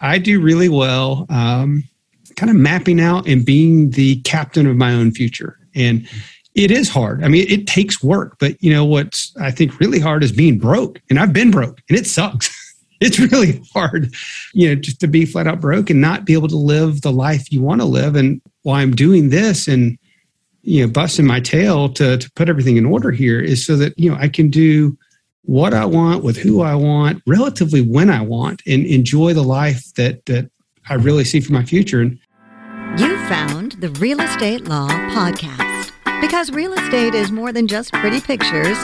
I do really well um, kind of mapping out and being the captain of my own future. And it is hard. I mean, it takes work, but you know what's I think really hard is being broke. And I've been broke and it sucks. it's really hard, you know, just to be flat out broke and not be able to live the life you want to live. And while I'm doing this and you know, busting my tail to to put everything in order here is so that, you know, I can do what I want with who I want, relatively when I want, and enjoy the life that that I really see for my future. You found the Real Estate Law Podcast because real estate is more than just pretty pictures,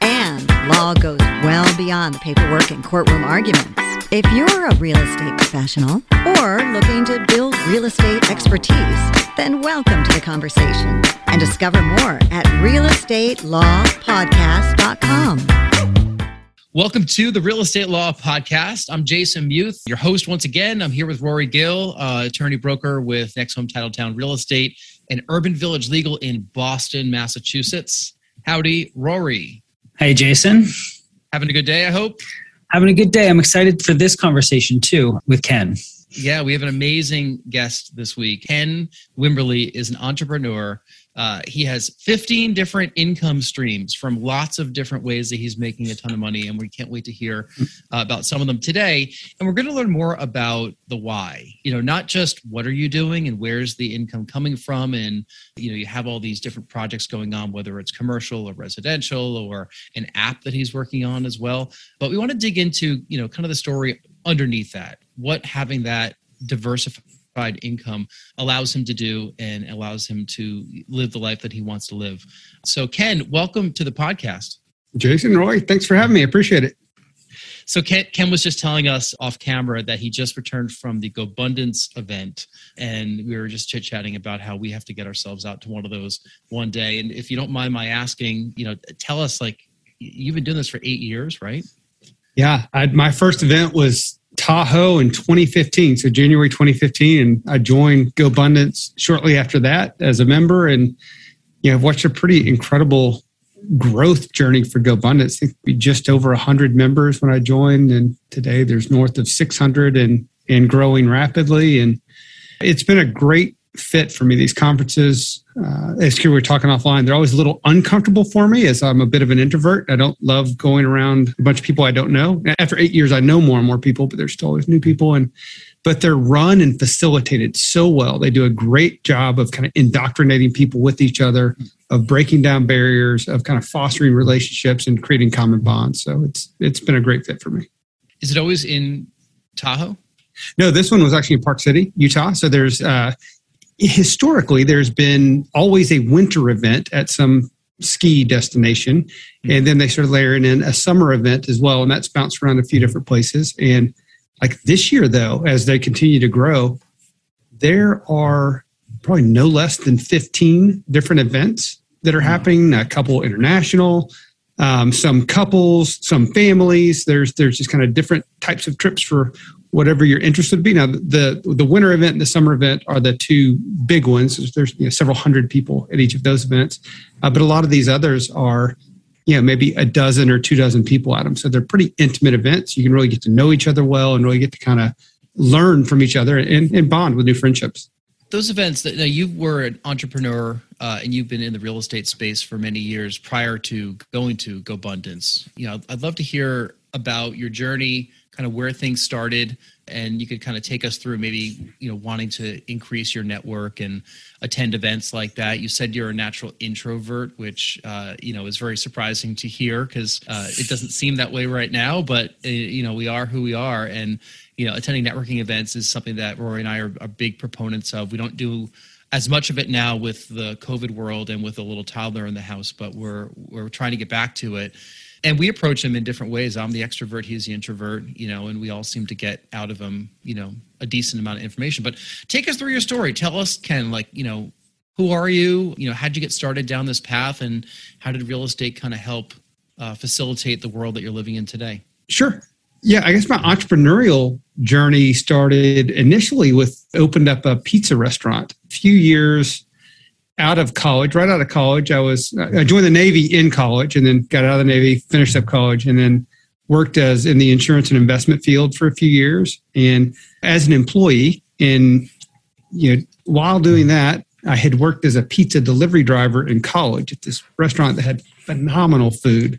and law goes well beyond the paperwork and courtroom arguments. If you're a real estate professional or looking to build real estate expertise, then welcome to the conversation and discover more at realestatelawpodcast.com. Welcome to the Real Estate Law Podcast. I'm Jason Muth, your host once again. I'm here with Rory Gill, uh, attorney broker with Next Home Title Town Real Estate and Urban Village Legal in Boston, Massachusetts. Howdy, Rory. Hey, Jason. Having a good day, I hope. Having a good day. I'm excited for this conversation too with Ken. Yeah, we have an amazing guest this week. Ken Wimberly is an entrepreneur uh, he has 15 different income streams from lots of different ways that he's making a ton of money, and we can't wait to hear uh, about some of them today. And we're going to learn more about the why. You know, not just what are you doing and where's the income coming from, and you know, you have all these different projects going on, whether it's commercial or residential or an app that he's working on as well. But we want to dig into you know kind of the story underneath that, what having that diversified income allows him to do and allows him to live the life that he wants to live. So, Ken, welcome to the podcast. Jason Rory, thanks for having me. I appreciate it. So Ken, Ken, was just telling us off camera that he just returned from the GoBundance event, and we were just chit chatting about how we have to get ourselves out to one of those one day. And if you don't mind my asking, you know, tell us like you've been doing this for eight years, right? Yeah, I, my first event was Tahoe in 2015, so January 2015, and I joined GoBundance shortly after that as a member, and you know, I've watched a pretty incredible growth journey for GoBundance. I think we just over 100 members when I joined, and today there's north of 600 and and growing rapidly. And it's been a great fit for me. These conferences, uh, as we were talking offline, they're always a little uncomfortable for me as I'm a bit of an introvert. I don't love going around a bunch of people I don't know. After eight years, I know more and more people, but there's still always new people. And but they're run and facilitated so well. They do a great job of kind of indoctrinating people with each other, of breaking down barriers, of kind of fostering relationships and creating common bonds. So it's it's been a great fit for me. Is it always in Tahoe? No, this one was actually in Park City, Utah. So there's uh, historically there's been always a winter event at some ski destination mm-hmm. and then they started layering in a summer event as well and that's bounced around a few different places and like this year though as they continue to grow there are probably no less than 15 different events that are mm-hmm. happening a couple international um, some couples some families there's there's just kind of different types of trips for whatever you're interested in. Be. Now, the the winter event and the summer event are the two big ones. There's you know, several hundred people at each of those events, uh, but a lot of these others are, you know, maybe a dozen or two dozen people at them. So they're pretty intimate events. You can really get to know each other well and really get to kind of learn from each other and, and bond with new friendships. Those events that you were an entrepreneur uh, and you've been in the real estate space for many years prior to going to GoBundance. You know, I'd love to hear about your journey kind of where things started and you could kind of take us through maybe you know wanting to increase your network and attend events like that. You said you're a natural introvert which uh, you know is very surprising to hear because uh, it doesn't seem that way right now but uh, you know we are who we are. And you know attending networking events is something that rory and i are, are big proponents of. We don't do as much of it now with the covid world and with a little toddler in the house but we're we're trying to get back to it and we approach him in different ways. I'm the extrovert, he's the introvert, you know, and we all seem to get out of him, you know, a decent amount of information. But take us through your story. Tell us, Ken, like, you know, who are you? You know, how'd you get started down this path, and how did real estate kind of help uh, facilitate the world that you're living in today? Sure. Yeah, I guess my entrepreneurial journey started initially with opened up a pizza restaurant. A few years out of college, right out of college, I was I joined the Navy in college, and then got out of the Navy, finished up college, and then worked as in the insurance and investment field for a few years. And as an employee, and you know, while doing that, I had worked as a pizza delivery driver in college at this restaurant that had phenomenal food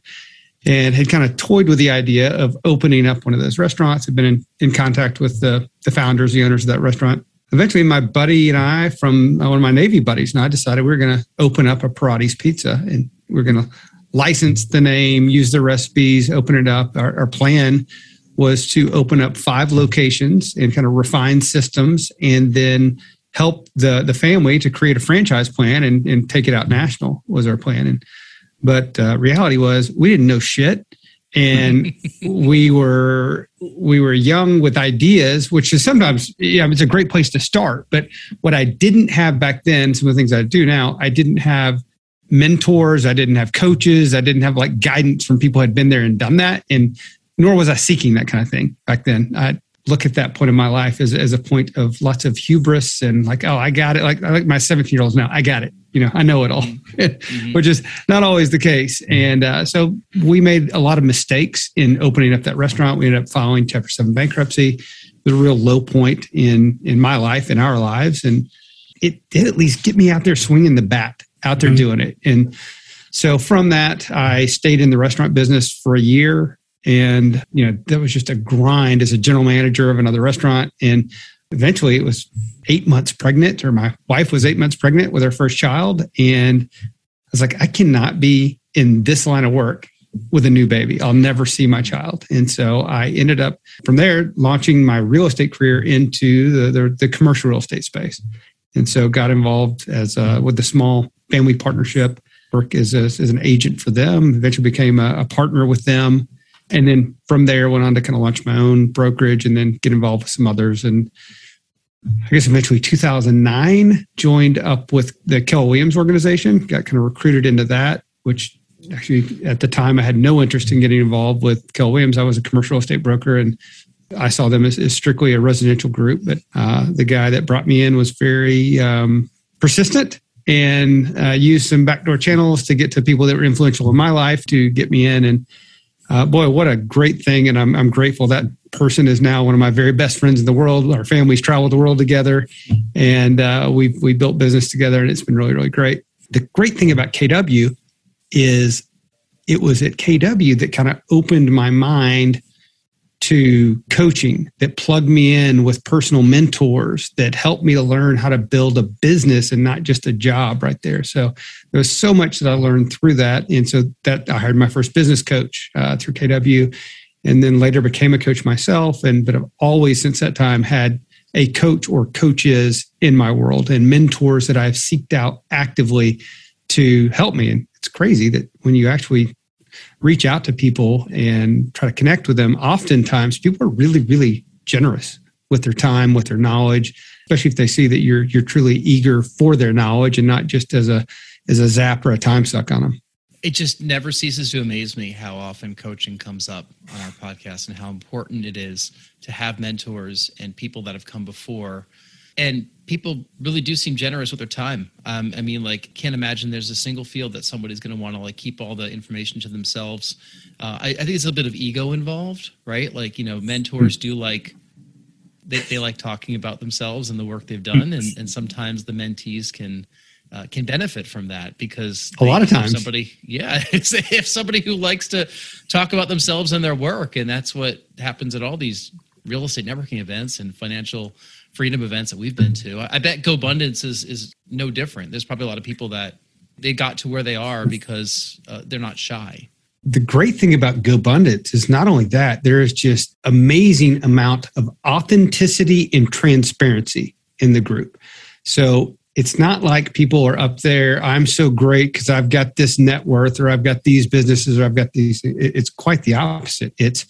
and had kind of toyed with the idea of opening up one of those restaurants. Had been in, in contact with the, the founders, the owners of that restaurant. Eventually, my buddy and I, from one of my Navy buddies, and I decided we were going to open up a Parade's Pizza, and we are going to license the name, use the recipes, open it up. Our, our plan was to open up five locations and kind of refine systems, and then help the the family to create a franchise plan and, and take it out national was our plan. And but uh, reality was we didn't know shit, and we were we were young with ideas, which is sometimes yeah, it's a great place to start. But what I didn't have back then, some of the things I do now, I didn't have mentors, I didn't have coaches, I didn't have like guidance from people who had been there and done that, and nor was I seeking that kind of thing back then. I look at that point in my life as, as a point of lots of hubris and like, oh, I got it. Like, like my 17 year olds now, I got it. You know, I know it all, mm-hmm. which is not always the case. And uh, so we made a lot of mistakes in opening up that restaurant. We ended up filing Chapter 7 bankruptcy. The real low point in in my life, in our lives. And it did at least get me out there swinging the bat, out there mm-hmm. doing it. And so from that, I stayed in the restaurant business for a year and, you know, that was just a grind as a general manager of another restaurant. And eventually it was eight months pregnant, or my wife was eight months pregnant with her first child. And I was like, I cannot be in this line of work with a new baby. I'll never see my child. And so I ended up from there launching my real estate career into the, the, the commercial real estate space. And so got involved as a, with the small family partnership, work as, a, as an agent for them, eventually became a, a partner with them and then from there went on to kind of launch my own brokerage and then get involved with some others and i guess eventually 2009 joined up with the keller williams organization got kind of recruited into that which actually at the time i had no interest in getting involved with keller williams i was a commercial estate broker and i saw them as, as strictly a residential group but uh, the guy that brought me in was very um, persistent and uh, used some backdoor channels to get to people that were influential in my life to get me in and uh, boy, what a great thing. And I'm, I'm grateful that person is now one of my very best friends in the world. Our families traveled the world together and uh, we we built business together and it's been really, really great. The great thing about KW is it was at KW that kind of opened my mind to coaching that plugged me in with personal mentors that helped me to learn how to build a business and not just a job right there. So there was so much that I learned through that. And so that I hired my first business coach uh, through KW and then later became a coach myself. And but I've always since that time had a coach or coaches in my world and mentors that I've seeked out actively to help me. And it's crazy that when you actually reach out to people and try to connect with them, oftentimes people are really, really generous with their time, with their knowledge, especially if they see that you're you're truly eager for their knowledge and not just as a as a zap or a time suck on them. It just never ceases to amaze me how often coaching comes up on our podcast and how important it is to have mentors and people that have come before and people really do seem generous with their time. Um, I mean, like, can't imagine there's a single field that somebody's going to want to like keep all the information to themselves. Uh, I, I, think it's a bit of ego involved, right? Like, you know, mentors do like they, they like talking about themselves and the work they've done, and, and sometimes the mentees can. Uh, can benefit from that because a lot of times somebody yeah if somebody who likes to talk about themselves and their work and that's what happens at all these real estate networking events and financial freedom events that we've been to. I, bet GoBundance is is no different. There's probably a lot of people that they got to where they are because uh, they're not shy. The great thing about GoBundance is not only that there is just amazing amount of authenticity and transparency in the group. So it's not like people are up there. I'm so great because I've got this net worth, or I've got these businesses, or I've got these. It's quite the opposite. It's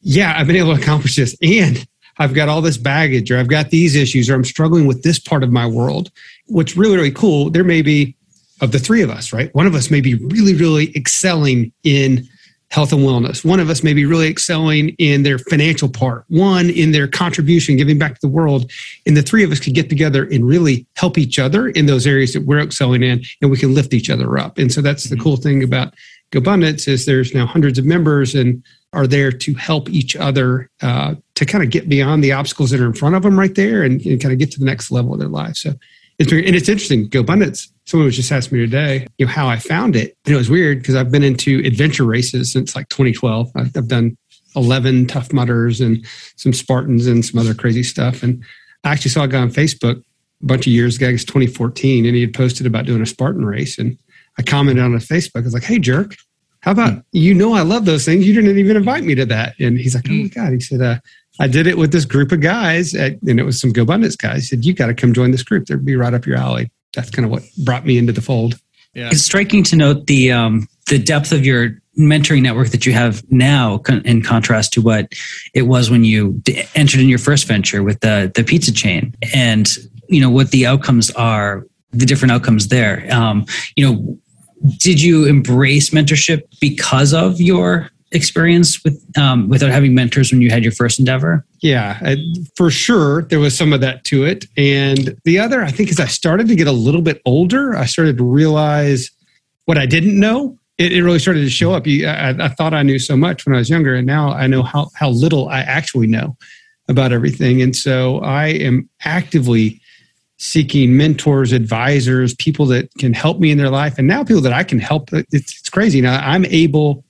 yeah, I've been able to accomplish this, and I've got all this baggage or I've got these issues or I'm struggling with this part of my world. What's really, really cool, there may be of the three of us, right? One of us may be really, really excelling in health and wellness. One of us may be really excelling in their financial part, one in their contribution, giving back to the world. And the three of us could get together and really help each other in those areas that we're excelling in, and we can lift each other up. And so that's the mm-hmm. cool thing about GoBundance is there's now hundreds of members and are there to help each other uh, to kind of get beyond the obstacles that are in front of them right there and, and kind of get to the next level of their life. So it's and it's interesting. GoBundance. Someone was just asking me today, you know, how I found it. And it was weird because I've been into adventure races since like 2012. I've, I've done 11 Tough Mudders and some Spartans and some other crazy stuff. And I actually saw a guy on Facebook a bunch of years ago, I guess 2014, and he had posted about doing a Spartan race. And I commented on his Facebook. I was like, hey, jerk, how about you know I love those things? You didn't even invite me to that. And he's like, oh my God. He said, uh, I did it with this group of guys, at, and it was some GoBundance guys. He said, you got to come join this group. They'd be right up your alley. That's kind of what brought me into the fold. Yeah. It's striking to note the um, the depth of your mentoring network that you have now in contrast to what it was when you entered in your first venture with the the pizza chain and you know what the outcomes are the different outcomes there um, you know did you embrace mentorship because of your experience with um, without having mentors when you had your first endeavor yeah for sure there was some of that to it and the other i think as i started to get a little bit older i started to realize what i didn't know it, it really started to show up. You, I, I, thought I knew so much when I was younger, and now I know how, how little I actually know about everything. And so I am actively seeking mentors, advisors, people that can help me in their life, and now people that I can help. It's, it's crazy. Now I'm able,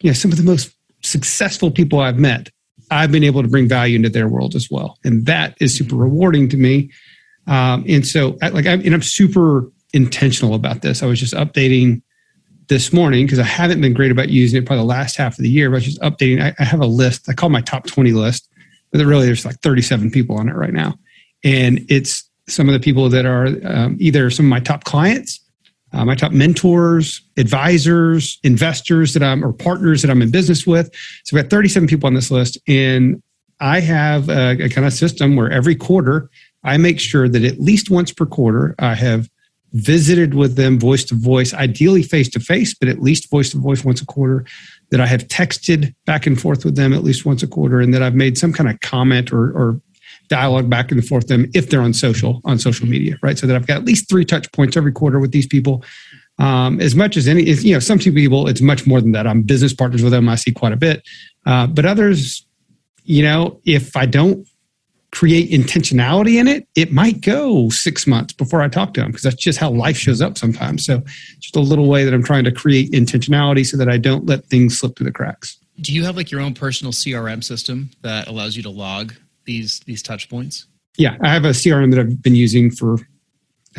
you know, some of the most successful people I've met, I've been able to bring value into their world as well, and that is super rewarding to me. Um, and so, like, I'm, and I'm super intentional about this. I was just updating this morning because I haven't been great about using it probably the last half of the year, but I was just updating. I, I, have a list. I call my top 20 list, but really there's like 37 people on it right now. And it's some of the people that are um, either some of my top clients, uh, my top mentors, advisors, investors that I'm, or partners that I'm in business with. So we have 37 people on this list. And I have a, a kind of system where every quarter I make sure that at least once per quarter I have visited with them voice to voice, ideally face to face, but at least voice to voice once a quarter, that I have texted back and forth with them at least once a quarter, and that I've made some kind of comment or, or dialogue back and forth them if they're on social on social media, right? So that I've got at least three touch points every quarter with these people. Um, as much as any, you know, some people it's much more than that. I'm business partners with them. I see quite a bit, uh, but others, you know, if I don't create intentionality in it, it might go six months before I talk to them because that's just how life shows up sometimes. So, just a little way that I'm trying to create intentionality so that I don't let things slip through the cracks. Do you have like your own personal CRM system that allows you to log these these touch points? Yeah, I have a CRM that I've been using for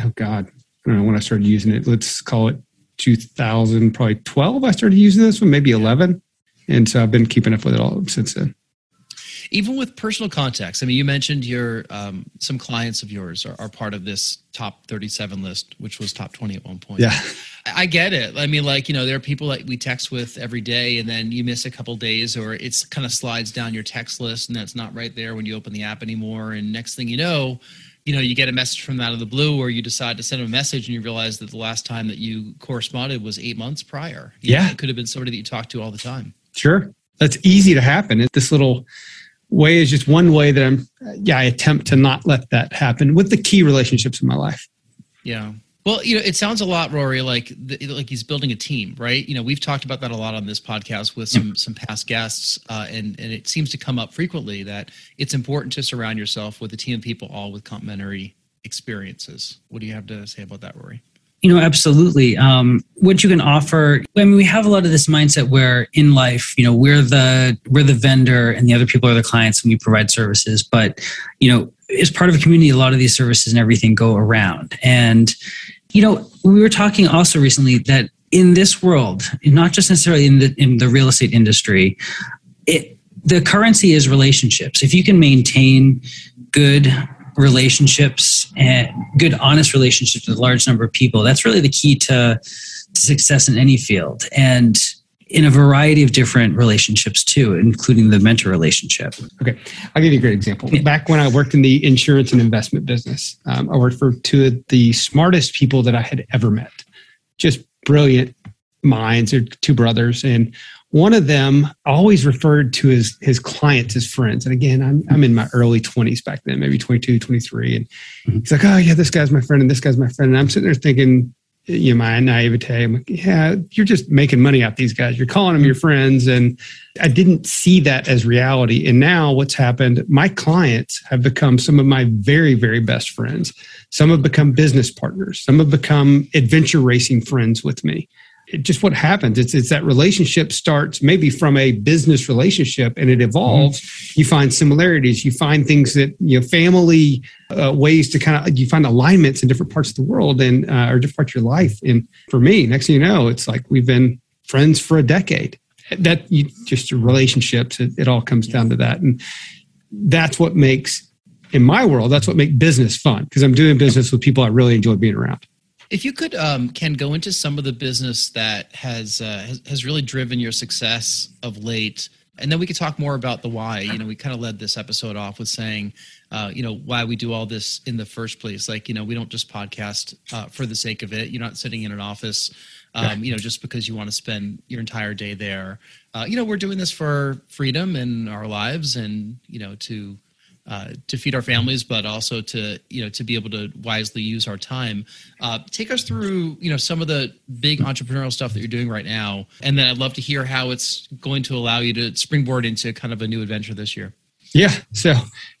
oh god, I don't know when I started using it. Let's call it 2000, probably 12. I started using this one, maybe 11, and so I've been keeping up with it all since then even with personal contacts i mean you mentioned your um, some clients of yours are, are, part of this top 37 list which was top 20 at one point yeah I, get it i mean like you know there are people that we text with every day and then you miss a couple days or it's kind of slides down your text list and that's not right there when you open the app anymore and next thing you know you know you get a message from out of the blue or you decide to send a message and you realize that the last time that you corresponded was eight months prior you yeah know, it could have been somebody that you talked to all the time sure that's easy to happen. This little way is just one way that I'm, yeah, I attempt to not let that happen with the key relationships in my life. Yeah. Well, you know, it sounds a lot, Rory, like like he's building a team, right? You know, we've talked about that a lot on this podcast with some some past guests, uh, and and it seems to come up frequently that it's important to surround yourself with a team of people all with complementary experiences. What do you have to say about that, Rory? You know, absolutely. Um, what you can offer. I mean, we have a lot of this mindset where in life, you know, we're the we're the vendor and the other people are the clients, and we provide services. But you know, as part of a community, a lot of these services and everything go around. And you know, we were talking also recently that in this world, not just necessarily in the in the real estate industry, it the currency is relationships. If you can maintain good relationships and good, honest relationships with a large number of people. That's really the key to, to success in any field. And in a variety of different relationships too, including the mentor relationship. Okay, I'll give you a great example. Yeah. Back when I worked in the insurance and investment business, um, I worked for two of the smartest people that I had ever met. Just brilliant minds. They're two brothers, and one of them always referred to his his clients as friends and again i'm, I'm in my early 20s back then maybe 22 23 and mm-hmm. he's like oh yeah this guy's my friend and this guy's my friend and i'm sitting there thinking you know, my naivete. I'm like, yeah, you're just making money out these guys. You're calling them your friends. And I didn't see that as reality. And now what's happened, my clients have become some of my very, very best friends. Some have become business partners. Some have become adventure racing friends with me just what happens it's it's that relationship starts maybe from a business relationship and it evolves. Mm-hmm. you find similarities you find things that you know family uh, ways to kind of you find alignments in different parts of the world and uh, or different parts of your life. And for me next thing you know it's like we've been friends for a decade. That you just relationships it, it all comes down to that. And that's what makes in my world that's what makes business fun because i'm doing business with people i really enjoy being around if you could, um, Ken, go into some of the business that has, uh, has, has really driven your success of late, and then we could talk more about the why. You know, we kind of led this episode off with saying, uh, you know, why we do all this in the first place. Like, you know, we don't just podcast uh, for the sake of it. You're not sitting in an office, um, you know, just because you want to spend your entire day there. Uh, you know, we're doing this for freedom in our lives, and you know, to uh, to feed our families, but also to you know to be able to wisely use our time. Uh, take us through you know some of the big entrepreneurial stuff that you're doing right now, and then I'd love to hear how it's going to allow you to springboard into kind of a new adventure this year. Yeah, so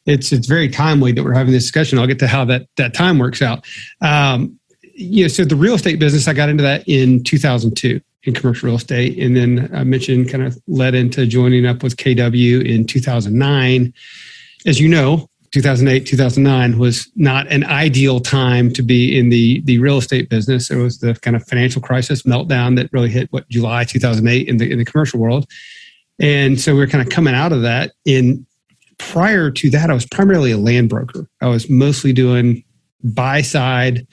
it's it's very timely that we're having this discussion. I'll get to how that that time works out. Um, you know, so the real estate business, I got into that in 2002 in commercial real estate, and then I mentioned kind of led into joining up with KW in 2009 as you know, 2008, 2009 was not an ideal time to be in the, the real estate business. It was the kind of financial crisis meltdown that really hit what July 2008 in the, in the commercial world. And so we are kind of coming out of that. In prior to that, I was primarily a land broker. I was mostly doing buy side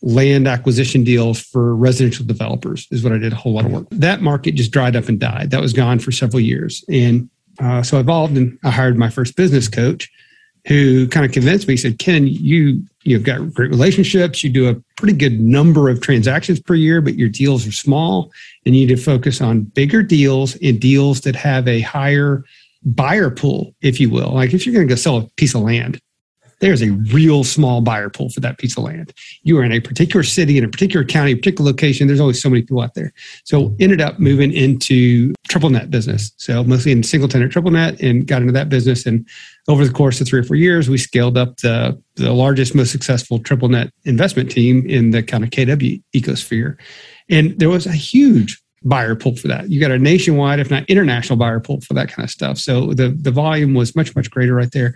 land acquisition deals for residential developers is what I did a whole lot of work. That market just dried up and died. That was gone for several years. And uh, so I evolved and I hired my first business coach who kind of convinced me, he said, Ken, you, you've got great relationships. You do a pretty good number of transactions per year, but your deals are small and you need to focus on bigger deals and deals that have a higher buyer pool, if you will. Like if you're going to go sell a piece of land, there's a real small buyer pool for that piece of land. You are in a particular city, in a particular county, a particular location. There's always so many people out there. So ended up moving into triple net business. So mostly in single tenant triple net and got into that business. And over the course of three or four years, we scaled up the, the largest, most successful triple net investment team in the kind of KW ecosphere. And there was a huge buyer pool for that. You got a nationwide, if not international buyer pool for that kind of stuff. So the, the volume was much, much greater right there.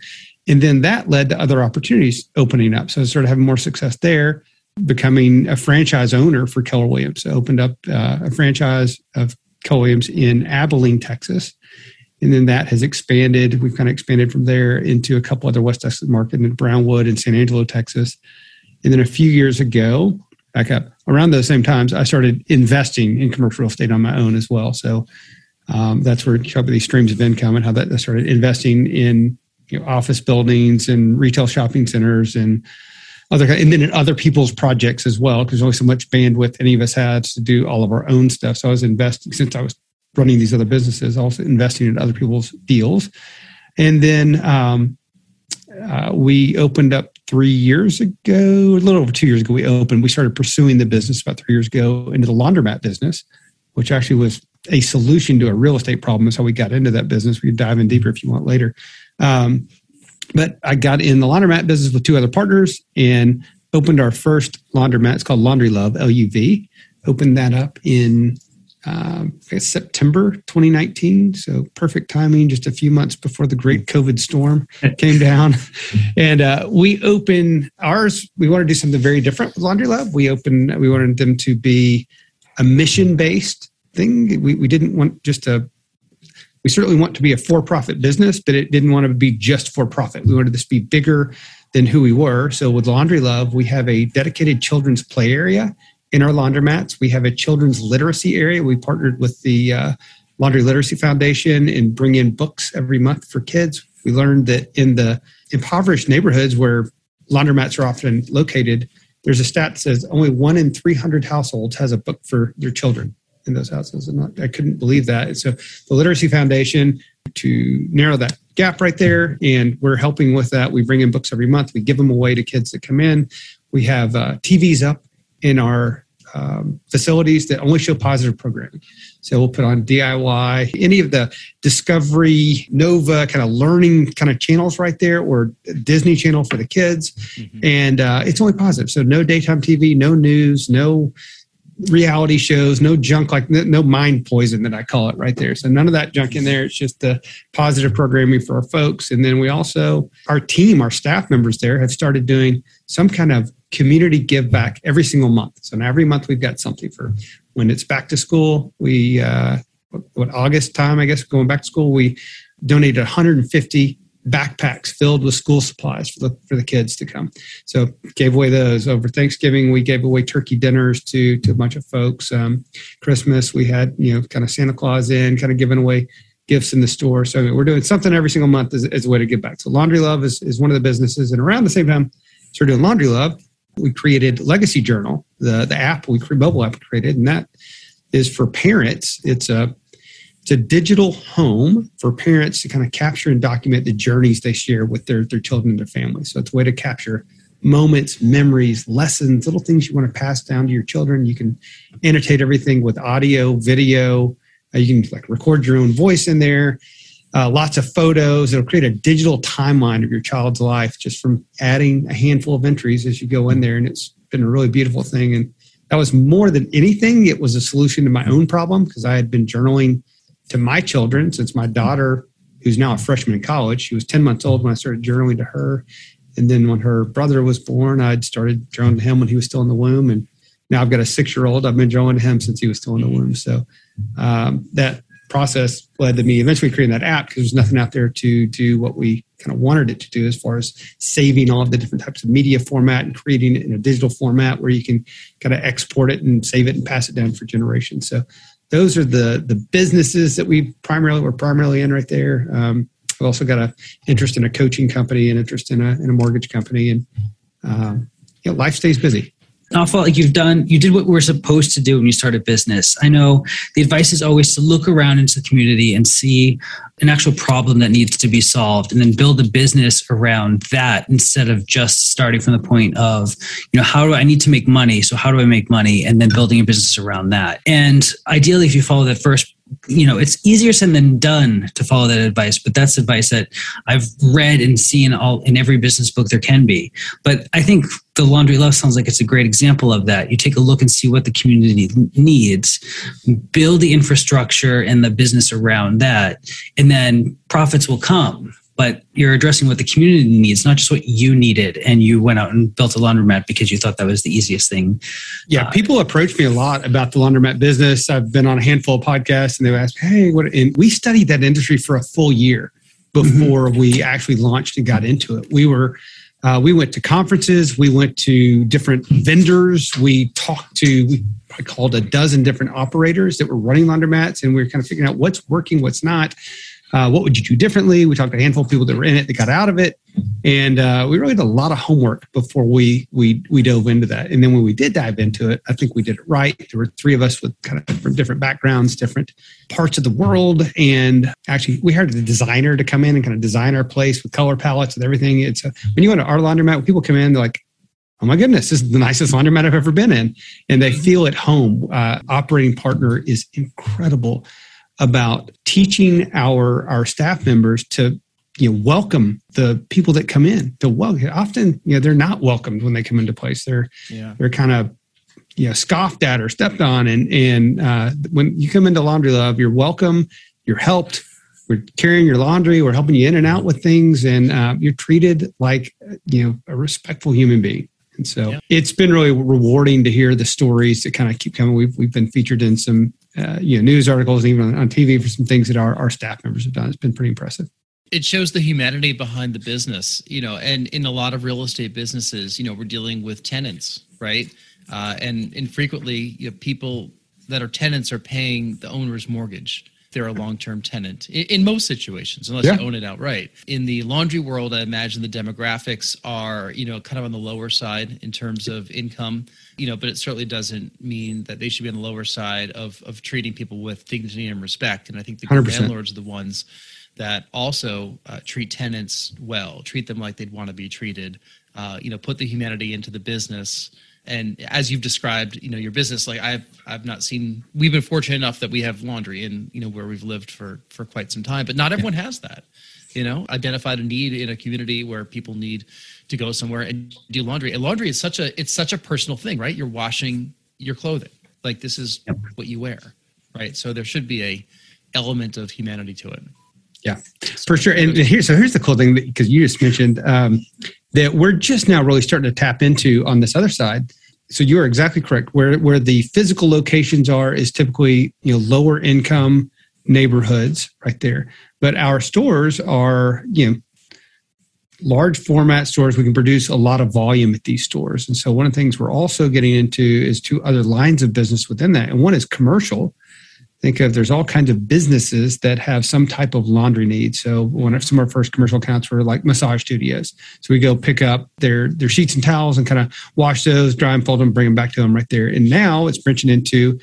And then that led to other opportunities opening up. So I started having more success there, becoming a franchise owner for Keller Williams. I opened up uh, a franchise of Keller Williams in Abilene, Texas. And then that has expanded. We've kind of expanded from there into a couple other West Texas markets in Brownwood and San Angelo, Texas. And then a few years ago, back up around those same times, I started investing in commercial real estate on my own as well. So um, that's where you these streams of income and how that I started investing in you know, office buildings and retail shopping centers and other and then in other people's projects as well because there's only so much bandwidth any of us had to do all of our own stuff. So i was investing since i was running these other businesses also investing in other people's deals. And then um, uh, we opened up three years ago a little over two years ago we opened we started pursuing the business about three years ago into the laundromat business which actually was a solution to a real estate problem is how we got into that business. We can dive in deeper if you want later um, but I got in the laundromat business with two other partners and opened our first laundromat. It's called Laundry Luv, L U V. Opened that up in um, September 2019. So perfect timing, just a few months before the great COVID storm came down. And uh, we opened ours. We want to do something very different with Laundry Luv. We opened, we wanted them to be a mission based thing. We, we didn't want just a we certainly want to be a for-profit business, but it didn't want to be just for profit. We wanted this to be bigger than who we were. So with Laundry Luv, we have a dedicated children's play area in our laundromats. We have a children's literacy area. We partnered with the uh, Laundry Literacy Foundation and bring in books every month for kids. We learned that in the impoverished neighborhoods where laundromats are often located, there's a stat that says only one in 300 households has a book for their children in those houses. And I couldn't believe that. And so the Literacy Foundation to narrow that gap right there, and we're helping with that. We bring in books every month. We give them away to kids that come in. We have uh, TVs up in our um, facilities that only show positive programming. So we'll put on DIY, any of the Discovery, Nova kind of learning kind of channels right there, or Disney Channel for the kids, mm-hmm. and uh, it's only positive. So no daytime TV, no news, no reality shows, no junk like no mind poison that I call it right there. So none of that junk in there. It's just the positive programming for our folks. And then we also, our team, our staff members there have started doing some kind of community give back every single month. So now every month we've got something for when it's back to school. We, uh, what August time, I guess, going back to school, we donated 150 backpacks filled with school supplies for the for the kids to come. So gave away those over Thanksgiving. We gave away turkey dinners to to a bunch of folks. Um, Christmas we had you know kind of Santa Claus in, kind of giving away gifts in the store. So we're doing something every single month as, as a way to give back. So Laundry Luv is, is one of the businesses, and around the same time, we're doing Laundry Luv. We created Legacy Journal, the the app we mobile app created, and that is for parents. It's a it's a digital home for parents to kind of capture and document the journeys they share with their, their children and their families. So it's a way to capture moments, memories, lessons, little things you want to pass down to your children. You can annotate everything with audio, video. Uh, you can like record your own voice in there. Uh, lots of photos. It'll create a digital timeline of your child's life just from adding a handful of entries as you go in there. And it's been a really beautiful thing. And that was more than anything, it was a solution to my own problem because I had been journaling to my children since my daughter who's now a freshman in college she was 10 months old when i started journaling to her. And then when her brother was born i'd started journaling to him when he was still in the womb. And now i've got a six year old i've been journaling to him since he was still in the womb. So um, that process led to me eventually creating that app because there's nothing out there to do what we kind of wanted it to do as far as saving all of the different types of media format and creating it in a digital format where you can kind of export it and save it and pass it down for generations. So those are the the businesses that we primarily we're primarily in right there. Um, I've also got an interest in a coaching company and interest in a, in a mortgage company, and um, you know, life stays busy. I felt like you've done, you did what we are supposed to do when you start a business. I know the advice is always to look around into the community and see an actual problem that needs to be solved and then build a business around that instead of just starting from the point of, you know, how do I need to make money? So how do I make money? And then building a business around that. And ideally, if you follow that first you know it's easier said than done to follow that advice but that's advice that i've read and seen all in every business book there can be. But i think the laundry luv sounds like it's a great example of that. You take a look and see what the community needs build the infrastructure and the business around that and then profits will come but you're addressing what the community needs, not just what you needed. And you went out and built a laundromat because you thought that was the easiest thing. Yeah, uh, people approach me a lot about the laundromat business. I've been on a handful of podcasts and they ask, hey, what? And we studied that industry for a full year before mm-hmm. we actually launched and got into it. We were, uh, we went to conferences, we went to different vendors, we talked to, we called a dozen different operators that were running laundromats, and we were kind of figuring out what's working, what's not. Uh, what would you do differently? We talked to a handful of people that were in it that got out of it, and uh, we really did a lot of homework before we we we dove into that. And then when we did dive into it, I think we did it right. There were three of us with kind of from different backgrounds, different parts of the world, and actually we hired a designer to come in and kind of design our place with color palettes and everything. It's a, when you go to our laundromat, people come in, they're like, oh my goodness, this is the nicest laundromat I've ever been in. And they feel at home. Uh, operating partner is incredible about teaching our our staff members to you know welcome the people that come in to welcome often you know they're not welcomed when they come into place they're yeah. they're kind of you know scoffed at or stepped on and and uh, when you come into laundry luv you're welcome you're helped we're carrying your laundry we're helping you in and out with things and uh, you're treated like you know a respectful human being and so yeah. it's been really rewarding to hear the stories that kind of keep coming. We've, we've been featured in some uh, you know news articles and even on, TV for some things that our, our staff members have done. It's been pretty impressive. It shows the humanity behind the business, you know, and in a lot of real estate businesses, you know, we're dealing with tenants, right? Uh, and infrequently, you know, people that are tenants are paying the owner's mortgage they're a long-term tenant in, in most situations unless yeah. you own it outright in the laundry world i imagine the demographics are you know kind of on the lower side in terms of income you know but it certainly doesn't mean that they should be on the lower side of of treating people with dignity and respect and i think the 100%. landlords are the ones that also uh, treat tenants well treat them like they'd want to be treated uh, you know put the humanity into the business and as you've described you know your business like i've i've not seen we've been fortunate enough that we have laundry in you know where we've lived for for quite some time but not everyone has that. You know identified a need in a community where people need to go somewhere and do laundry. And laundry is such a it's such a personal thing right? You're washing your clothing. Like this is yep. what you wear right? So there should be a element of humanity to it. Yeah. For sure. And here so here's the cool thing because you just mentioned um, that we're just now really starting to tap into on this other side. So you are exactly correct. Where where the physical locations are is typically you know lower income neighborhoods right there. But our stores are you know large format stores. We can produce a lot of volume at these stores. And so one of the things we're also getting into is two other lines of business within that. And one is commercial think of there's all kinds of businesses that have some type of laundry need. So one of some of our first commercial accounts were like massage studios. So we go pick up their their sheets and towels and kind of wash those, dry them, fold them, bring them back to them right there. And now it's branching into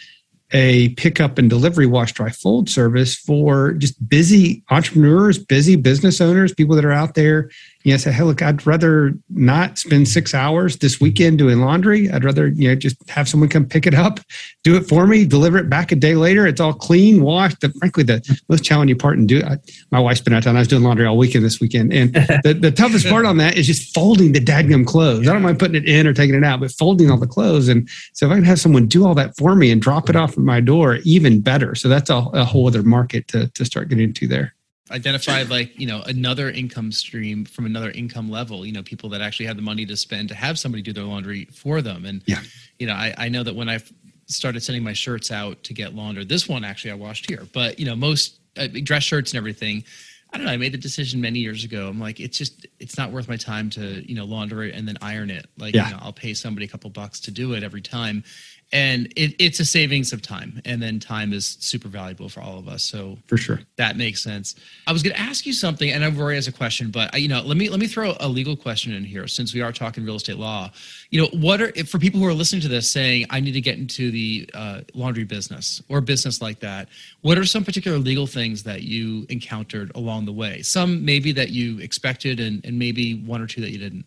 a pickup and delivery wash dry fold service for just busy entrepreneurs, busy business owners, people that are out there you know, say, hey, look, I'd rather not spend six hours this weekend doing laundry. I'd rather, you know, just have someone come pick it up, do it for me, deliver it back a day later. It's all clean, washed. The, frankly, the most challenging part and do I, my wife's been out town. I was doing laundry all weekend this weekend. And the, the toughest part on that is just folding the dadgum clothes. I don't mind putting it in or taking it out, but folding all the clothes. And so if I can have someone do all that for me and drop it off at my door, even better. So that's a, a whole other market to, to start getting into there identified like you know another income stream from another income level you know people that actually have the money to spend to have somebody do their laundry for them and yeah you know i, I know that when i started sending my shirts out to get laundered this one actually i washed here but you know most uh, dress shirts and everything I don't know. I made the decision many years ago. I'm like, it's just, it's not worth my time to, you know, launder it and then iron it. Like, yeah. you know, I'll pay somebody a couple bucks to do it every time and it, it's a savings of time. And then time is super valuable for all of us. So for sure. that makes sense. I was going to ask you something and i've already has a question but you know let me let me throw a legal question in here since we are talking real estate law. You know what are for people who are listening to this saying i need to get into the uh, laundry business or business like that what are some particular legal things that you encountered along the way? Some maybe that you expected and, and maybe one or two that you didn't.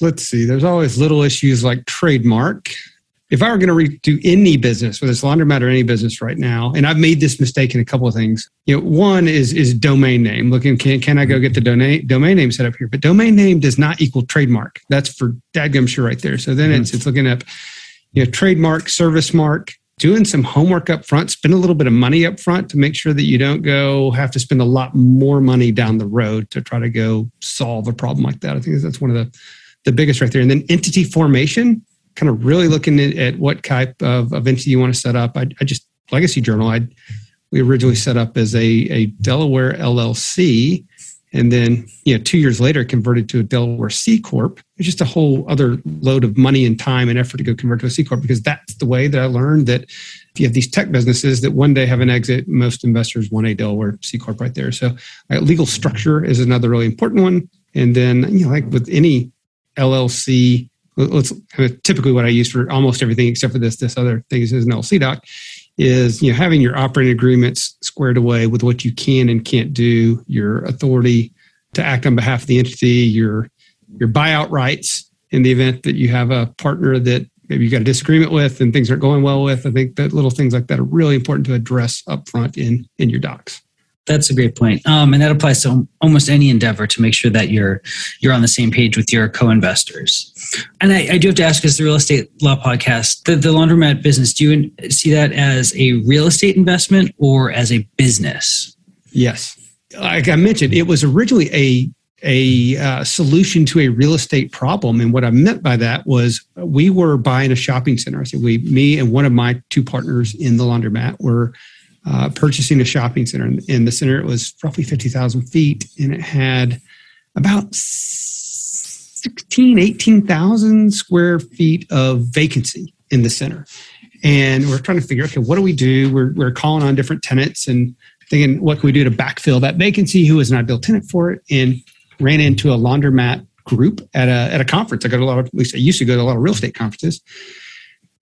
Let's see. There's always little issues like trademark if I were going to do any business, whether it's laundromat or any business right now, and I've made this mistake in a couple of things. You know, one is is domain name. Looking, can can I go get the domain domain name set up here? But domain name does not equal trademark. That's for dadgum sure right there. So then mm-hmm. it's it's looking up, you know, trademark, service mark, doing some homework up front, spend a little bit of money up front to make sure that you don't go have to spend a lot more money down the road to try to go solve a problem like that. I think that's one of the the biggest right there. And then entity formation kind of really looking at, at what type of, of entity you want to set up. I, I just legacy journal. I we originally set up as a, a Delaware LLC, and then you know two years later converted to a Delaware C corp. It's just a whole other load of money and time and effort to go convert to a C corp because that's the way that I learned that if you have these tech businesses that one day have an exit, most investors want a Delaware C corp right there. So uh, legal structure is another really important one, and then you know like with any LLC let's kind of typically what I use for almost everything except for this this other thing is an LLC doc is you know having your operating agreements squared away with what you can and can't do, your authority to act on behalf of the entity, your your buyout rights in the event that you have a partner that maybe you got a disagreement with and things aren't going well with. I think that little things like that are really important to address up front in in your docs. That's a great point. Um, and that applies to almost any endeavor to make sure that you're you're on the same page with your co-investors. And I, I do have to ask, as the real estate law podcast, the, the laundromat business, do you see that as a real estate investment or as a business? Yes, like I mentioned, it was originally a a uh, solution to a real estate problem. And what I meant by that was we were buying a shopping center. So we, me and one of my two partners in the laundromat were uh, purchasing a shopping center. In the center, it was roughly 50,000 feet and it had about 16, 18,000 square feet of vacancy in the center. And we're trying to figure, okay, what do we do? We're, we're calling on different tenants and thinking, what can we do to backfill that vacancy? Who is an ideal tenant for it? And ran into a laundromat group at a, at a conference. I got a lot of, at least I used to go to a lot of real estate conferences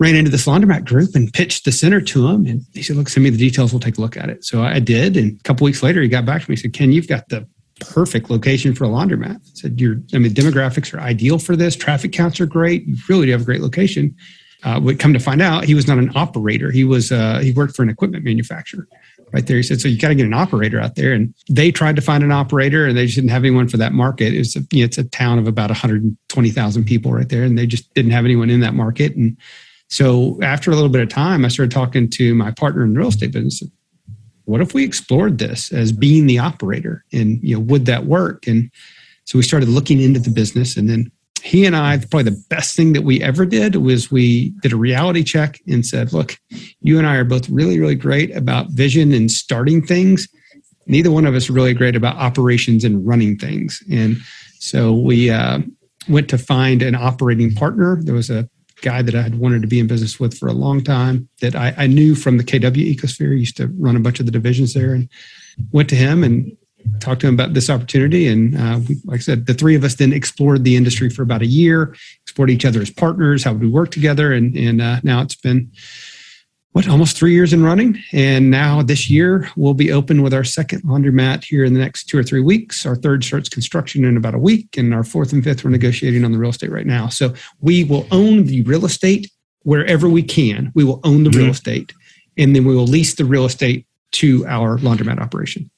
ran into this laundromat group and pitched the center to him. And he said, look, send me the details. We'll take a look at it. So I did. And a couple weeks later, he got back to me and said, Ken, you've got the perfect location for a laundromat. I said, "Your, I mean, demographics are ideal for this. Traffic counts are great. You really do have a great location." Uh, would come to find out, he was not an operator. He was uh, he worked for an equipment manufacturer. Right there, he said, "So you got to get an operator out there." And they tried to find an operator, and they just didn't have anyone for that market. It's a, you know, it's a town of about 120,000 people right there, and they just didn't have anyone in that market. And so, after a little bit of time, I started talking to my partner in the real estate business. What if we explored this as being the operator? And you know would that work? And so we started looking into the business. And then he and i probably the best thing that we ever did was we did a reality check and said look you and i are both really really great about vision and starting things. Neither one of us really great about operations and running things. And so we uh, went to find an operating partner. There was a guy that I had wanted to be in business with for a long time that I, I knew from the KW ecosphere. He used to run a bunch of the divisions there and went to him and talked to him about this opportunity. And uh, we, like I said, the three of us then explored the industry for about a year, explored each other as partners, how would we work together. And, and uh, now it's been what almost three years in running. And now this year we'll be open with our second laundromat here in the next two or three weeks. Our third starts construction in about a week and our fourth and fifth we're negotiating on the real estate right now. So we will own the real estate wherever we can. We will own the mm-hmm. real estate and then we will lease the real estate to our laundromat operation.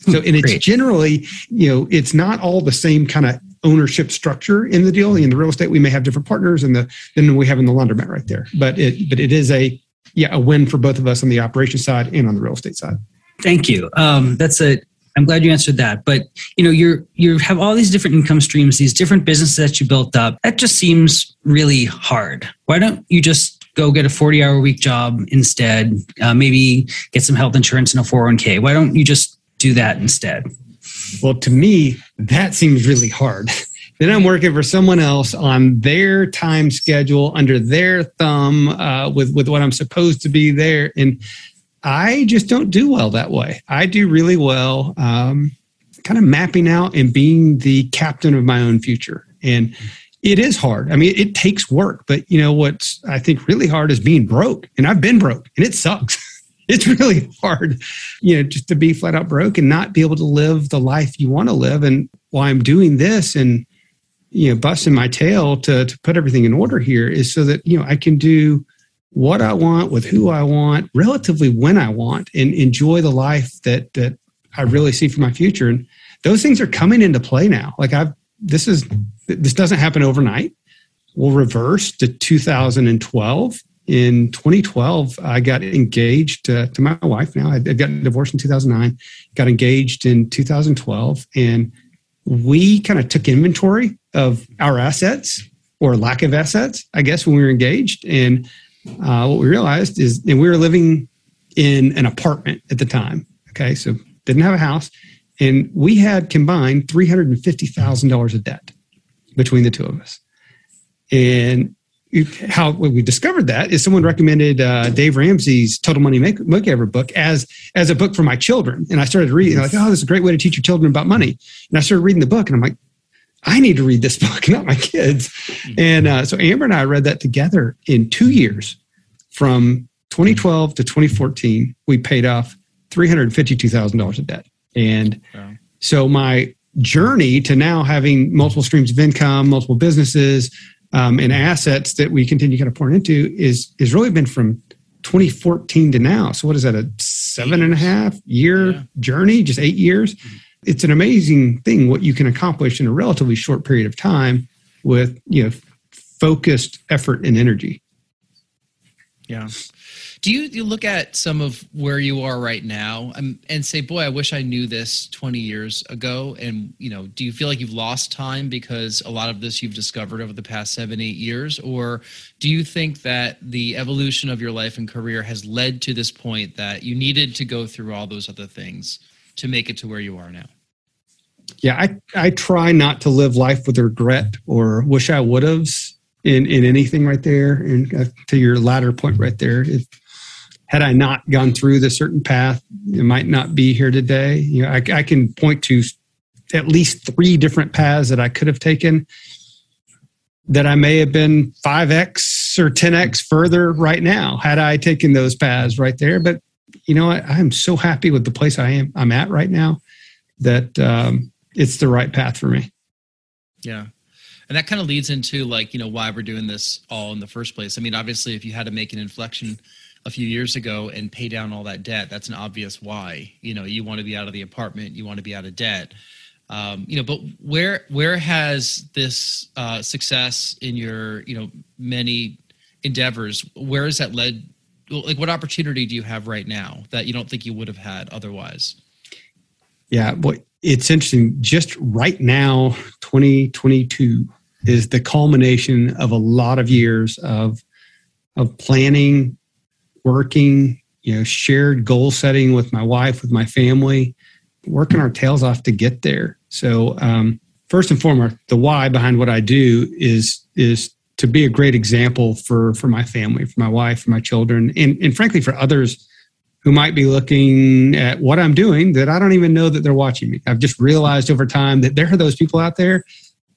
So and it's generally you know it's not all the same kind of ownership structure in the deal. In the real estate we may have different partners and the than we have in the laundromat right there. But it but it is a yeah, a win for both of us on the operation side and on the real estate side. Thank you. Um, that's a. I'm glad you answered that. But you know, you're you have all these different income streams, these different businesses that you built up. That just seems really hard. Why don't you just go get a 40 hour week job instead? Uh, maybe get some health insurance and a 401k. Why don't you just do that instead? Well, to me, that seems really hard. Then I'm working for someone else on their time schedule, under their thumb, uh, with with what I'm supposed to be there, and I just don't do well that way. I do really well, um, kind of mapping out and being the captain of my own future, and it is hard. I mean, it takes work, but you know what's I think really hard is being broke, and I've been broke, and it sucks. it's really hard, you know, just to be flat out broke and not be able to live the life you want to live. And while I'm doing this and you know busting my tail to to put everything in order here is so that you know I can do what I want with who I want relatively when I want and enjoy the life that that I really see for my future. And those things are coming into play now. Like I've this is this doesn't happen overnight. We'll reverse to 2012 in 2012 i got engaged uh, to my wife now. I got divorced in 2009 got engaged in 2012 and we kind of took inventory of our assets or lack of assets, I guess, when we were engaged. And uh, what we realized is, and we were living in an apartment at the time. Okay, so didn't have a house, and we had combined three hundred and fifty thousand dollars of debt between the two of us. And how we discovered that is someone recommended uh, Dave Ramsey's Total Money Makeover book as as a book for my children, and I started reading. Like, oh, this is a great way to teach your children about money. And I started reading the book, and I'm like, I need to read this book, not my kids. And uh, so Amber and I read that together in two years, from 2012 to 2014. We paid off three hundred fifty-two thousand dollars of debt, and wow. so my journey to now having multiple streams of income, multiple businesses um, and assets that we continue kind of pouring into is is really been from 2014 to now. So what is that? A seven and a half year yeah. journey? Just eight years. Mm-hmm. It's an amazing thing what you can accomplish in a relatively short period of time with you know focused effort and energy. Yeah. Do you, you look at some of where you are right now and, and say, boy, I wish I knew this 20 years ago? And, you know, do you feel like you've lost time because a lot of this you've discovered over the past seven, eight years? Or do you think that the evolution of your life and career has led to this point that you needed to go through all those other things to make it to where you are now? Yeah, I, I try not to live life with regret or wish I would have in, in anything right there. And uh, to your latter point right there, if had I not gone through the certain path, it might not be here today. You know, I, I can point to at least three different paths that I could have taken that I may have been 5x or 10x further right now had I taken those paths right there. But you know, I, I'm so happy with the place I am I'm at right now that um, it's the right path for me. Yeah. And that kind of leads into like, you know, why we're doing this all in the first place. I mean, obviously if you had to make an inflection a few years ago and pay down all that debt, that's an obvious why. You know, you want to be out of the apartment, you want to be out of debt. Um, you know, but where where has this uh, success in your you know many endeavors? Where has that led? Like, what opportunity do you have right now that you don't think you would have had otherwise? Yeah, well, it's interesting. Just right now, 2022 is the culmination of a lot of years of of planning, working, you know, shared goal setting with my wife, with my family, working our tails off to get there. So, um, first and foremost, the why behind what I do is is to be a great example for for my family, for my wife, for my children, and and frankly for others who might be looking at what I'm doing that I don't even know that they're watching me. I've just realized over time that there are those people out there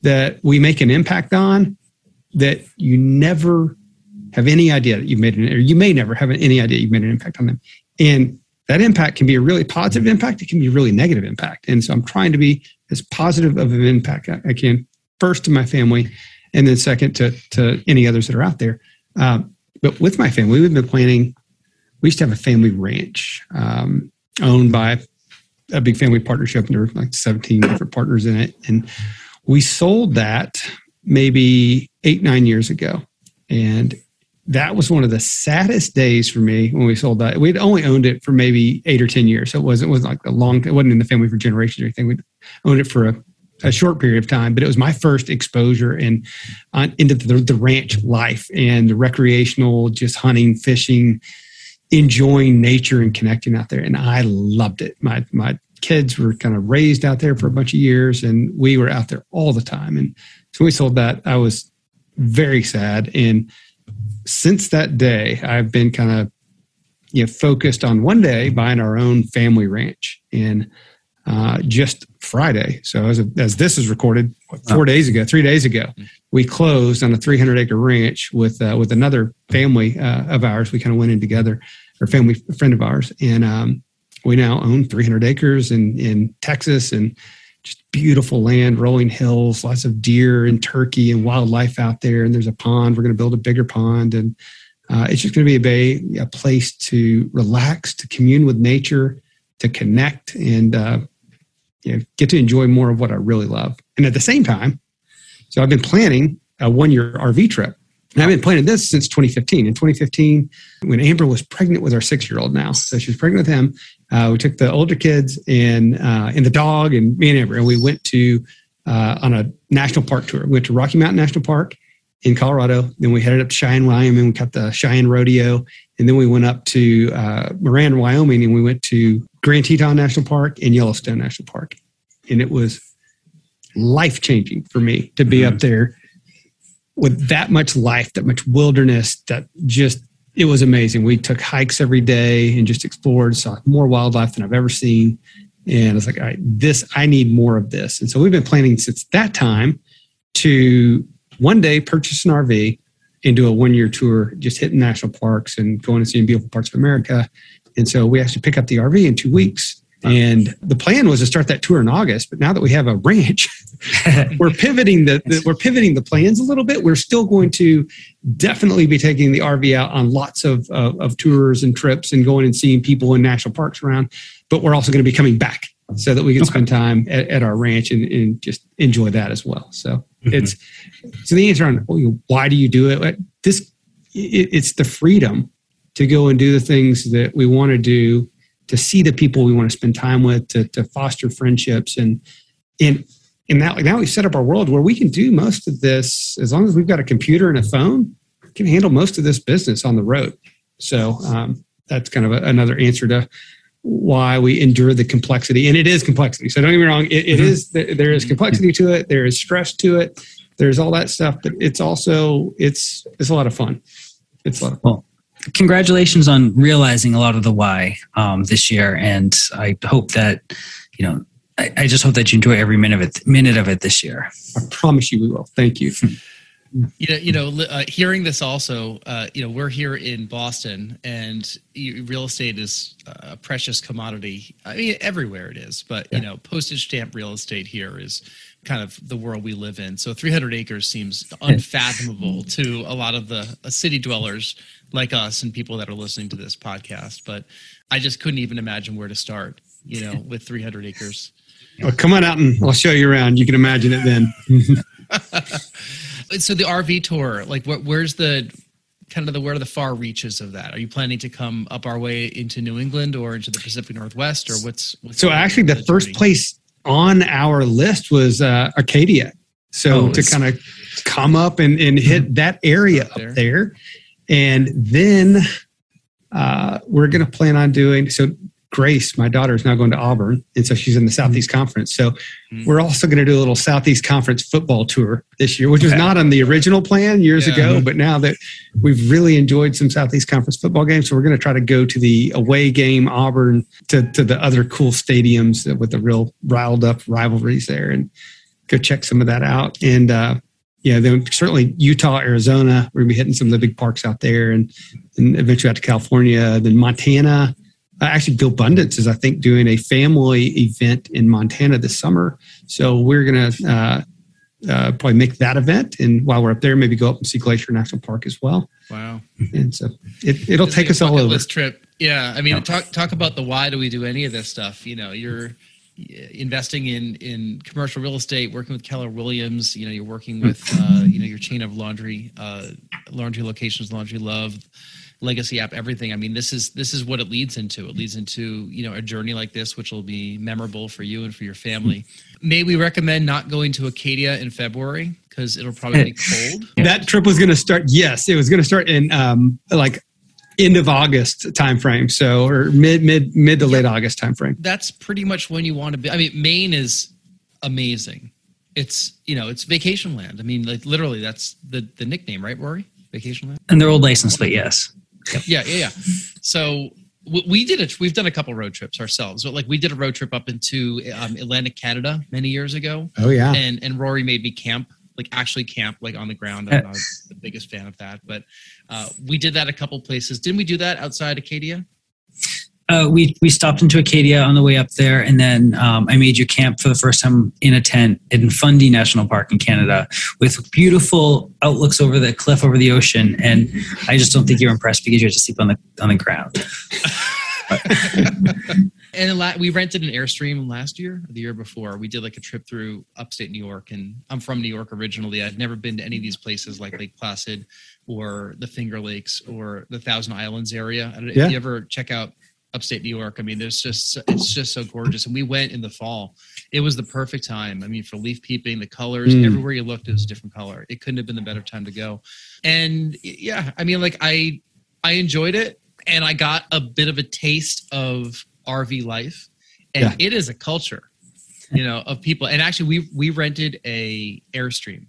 that we make an impact on that you never have any idea that you've made an, or you may never have any idea you've made an impact on them. And that impact can be a really positive impact. It can be a really negative impact. And so I'm trying to be as positive of an impact I can, first to my family, and then second to, to any others that are out there. Um, but with my family, we've been planning, we used to have a family ranch um, owned by a big family partnership, and there were like 17 different partners in it. And we sold that maybe eight, nine years ago. And that was one of the saddest days for me when we sold that. We'd only owned it for maybe eight or ten years, so it wasn't it wasn't like a long. It wasn't in the family for generations or anything. We owned it for a, a, short period of time, but it was my first exposure in on, into the, the ranch life and the recreational, just hunting, fishing, enjoying nature and connecting out there, and I loved it. My my kids were kind of raised out there for a bunch of years, and we were out there all the time. And so we sold that. I was very sad and since that day, I've been kind of you know focused on one day buying our own family ranch and uh, just Friday. So as, as this is recorded, four days ago, three days ago, mm-hmm. we closed on a 300 acre ranch with uh, with another family uh, of ours. We kind of went in together, or family friend of ours, and um, we now own 300 acres in in Texas and just beautiful land, rolling hills, lots of deer and turkey and wildlife out there. And there's a pond. We're going to build a bigger pond, and uh, it's just going to be a bay, a place to relax, to commune with nature, to connect, and uh, you know, get to enjoy more of what I really love. And at the same time, so I've been planning a one-year RV trip. And I've been planning this since 2015. In 2015, when Amber was pregnant with our six-year-old now, so she was pregnant with him, uh, we took the older kids and uh, and the dog and me and Amber, and we went to uh, on a national park tour. We went to Rocky Mountain National Park in Colorado. Then we headed up to Cheyenne, Wyoming. We got the Cheyenne Rodeo, and then we went up to uh, Moran, Wyoming, and we went to Grand Teton National Park and Yellowstone National Park. And it was life changing for me to be mm-hmm. up there with that much life, that much wilderness, that just it was amazing. We took hikes every day and just explored, saw more wildlife than I've ever seen. And I was like, all right, this, I need more of this. And so we've been planning since that time to one day purchase an RV and do a one year tour, just hitting national parks and going and seeing beautiful parts of America. And so we actually pick up the RV in two weeks and the plan was to start that tour in August, but now that we have a ranch, we're pivoting the, the, we're pivoting the plans a little bit. We're still going to definitely be taking the RV out on lots of, of, of tours and trips and going and seeing people in national parks around. But we're also going to be coming back so that we can okay. spend time at, at our ranch and, and, just enjoy that as well. So mm-hmm. it's so the answer on why do you do it? This it, it's the freedom to go and do the things that we want to do to see the people we want to spend time with, to, to foster friendships, and and and now now we've set up our world where we can do most of this as long as we've got a computer and a phone. Can handle most of this business on the road. So um, that's kind of a, another answer to why we endure the complexity, and it is complexity. So don't get me wrong; it, it mm-hmm. is there is complexity to it. There is stress to it. There's all that stuff, but it's also it's it's a lot of fun. It's a lot of fun. Well, congratulations on realizing a lot of the why um, this year, and I hope that you know. I, I, just hope that you enjoy every minute of it. Minute of it this year. I promise you, we will. Thank you. you know, you know, uh, hearing this also, uh, you know, we're here in Boston, and real estate is a precious commodity. I mean, everywhere it is, but yeah. you know, postage stamp real estate here is kind of the world we live in. So 300 acres seems unfathomable to a lot of the uh, city dwellers like us and people that are listening to this podcast. But I just couldn't even imagine where to start, you know, with 300 acres. Well, come on out and I'll show you around. You can imagine it then. so the RV tour, like, what, where's the kind of the where are the far reaches of that? Are you planning to come up our way into New England or into the Pacific Northwest, or what's? what's so actually, the first place on our list was uh, Acadia. So oh, to kind of come up and, and hit mm-hmm. that area up there. up there. And then uh, we're going to plan on doing so. Grace, my daughter, is now going to Auburn, and so she's in the Southeast mm-hmm. Conference. So mm-hmm. we're also going to do a little Southeast Conference football tour this year, which was not on the original plan years yeah. ago. But now that we've really enjoyed some Southeast Conference football games, so we're going to try to go to the away game Auburn to to the other cool stadiums with the real riled up rivalries there, and go check some of that out. And uh, yeah, then certainly Utah, Arizona. We're gonna be hitting some of the big parks out there, and, and eventually out to California, then Montana uh, Bill GoBundance is i think doing a family event in montana this summer. So we're going to uh, uh, probably make that event. And while we're up there maybe go up and see glacier national park as well. Wow. And so it, it'll take us all over. this trip. Yeah. I mean yeah. talk talk about the why do we do any of this stuff? You know you're investing in in commercial real estate working with keller williams. You know you're working with uh, you know your chain of laundry uh, laundry locations laundry luv legacy app everything. I mean this is this is what it leads into. It leads into you know a journey like this which will be memorable for you and for your family. May we recommend not going to acadia in february because it'll probably be cold. That trip was going to start yes it was going to start in um like end of august timeframe so or mid mid mid to late august timeframe. That's pretty much when you want to be i mean maine is amazing. It's you know it's vacation land. I mean like literally that's the the nickname right rory? Vacation land? And their old license plate yes Yep. Yeah, yeah, yeah. So we did it. We've done a couple road trips ourselves, but like we did a road trip up into um, Atlantic Canada many years ago. Oh yeah. And and Rory made me camp, like actually camp, like on the ground. I'm not the biggest fan of that, but uh, we did that a couple places. Didn't we do that outside Acadia? Uh, we we stopped into Acadia on the way up there, and then um, I made you camp for the first time in a tent in Fundy National Park in Canada, with beautiful outlooks over the cliff over the ocean. And I just don't think you're impressed because you had to sleep on the on the ground. and la- we rented an airstream last year the year before we did like a trip through upstate new york and i'm from new york originally i'd never been to any of these places like lake placid or the finger lakes or the thousand islands area yeah. if you ever check out upstate New York. I mean, there's just it's just so gorgeous. And we went in the fall. It was the perfect time. I mean, for leaf peeping, the colors mm. everywhere you looked, it was a different color. It couldn't have been the better time to go. And yeah, I mean, like I I enjoyed it, and I got a bit of a taste of RV life, and yeah. it is a culture, you know, of people. And actually, we we rented a airstream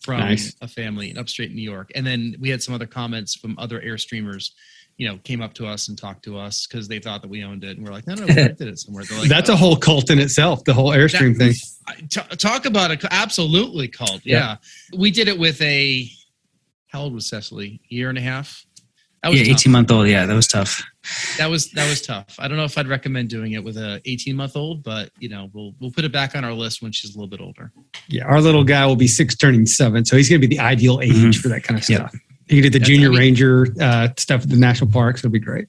from nice. a family in upstate New York, and then we had some other comments from other airstreamers you know, came up to us and talked to us because they thought that we owned it, and we're like, no, no, we rented it somewhere. Like, That's oh. a whole cult in itself. The whole Airstream that, thing. T- talk about a absolutely cult. Yeah. yeah. we did it with a. How old was Cecily? A year and a half. That was yeah, eighteen month old. Yeah, that was tough. That was that was tough. I don't know if I'd recommend doing it with a eighteen month old, but you know, we'll we'll put it back on our list when she's a little bit older. Yeah, our little guy will be six, turning seven, so he's going to be the ideal age mm-hmm. for that kind of stuff. Yep. You can do the junior I mean, ranger uh, stuff at the national parks. It'll be great.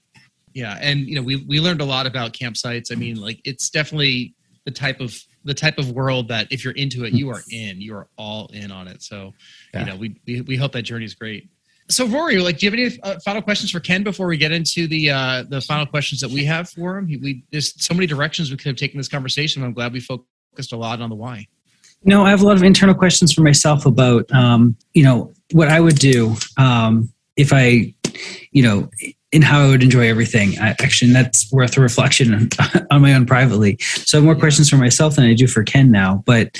Yeah, and you know we we learned a lot about campsites. I mean, like it's definitely the type of the type of world that if you're into it, you are in. You are all in on it. So, yeah. you know, we, we we hope that journey is great. So, Rory, like, do you have any uh, final questions for Ken before we get into the uh, the final questions that we have for him? We there's so many directions we could have taken this conversation. I'm glad we focused a lot on the why. No, I have a lot of internal questions for myself about, um, you know, what I would do um, if I, you know, in how I would enjoy everything. I, actually, that's worth a reflection on, on my own privately. So I have more questions for myself than I do for Ken now. But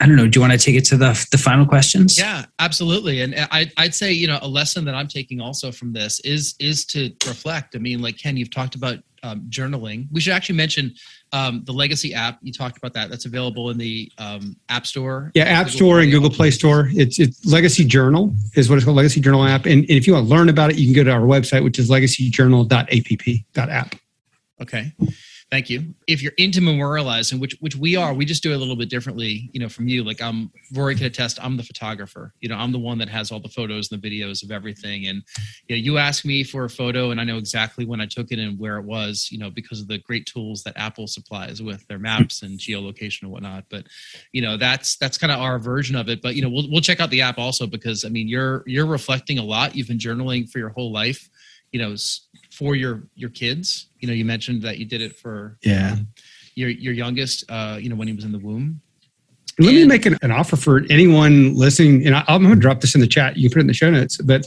I don't know. Do you want to take it to the the final questions? Yeah, absolutely. And I, I'd say you know a lesson that I'm taking also from this is is to reflect. I mean, like Ken, you've talked about um, journaling. We should actually mention um, the Legacy app. You talked about that. That's available in the um, App Store. Yeah, App Store and Google Play Store. It's it's Legacy Journal is what it's called, Legacy Journal app. And, and if you want to learn about it, you can go to our website, which is legacyjournal.app.app. Okay. Thank you. If you're into memorializing, which which we are, we just do it a little bit differently, you know, from you. Like I'm Rory can attest, I'm the photographer. You know, I'm the one that has all the photos and the videos of everything. And you know, you ask me for a photo and I know exactly when I took it and where it was, you know, because of the great tools that Apple supplies with their maps and geolocation and whatnot. But you know, that's that's kind of our version of it. But you know, we'll we'll check out the app also because I mean you're you're reflecting a lot. You've been journaling for your whole life you know for your your kids. You know you mentioned that you did it for yeah. your your youngest uh you know when he was in the womb. Let and, me make an, an, offer for anyone listening and I, am going to drop this in the chat. You can put it in the show notes but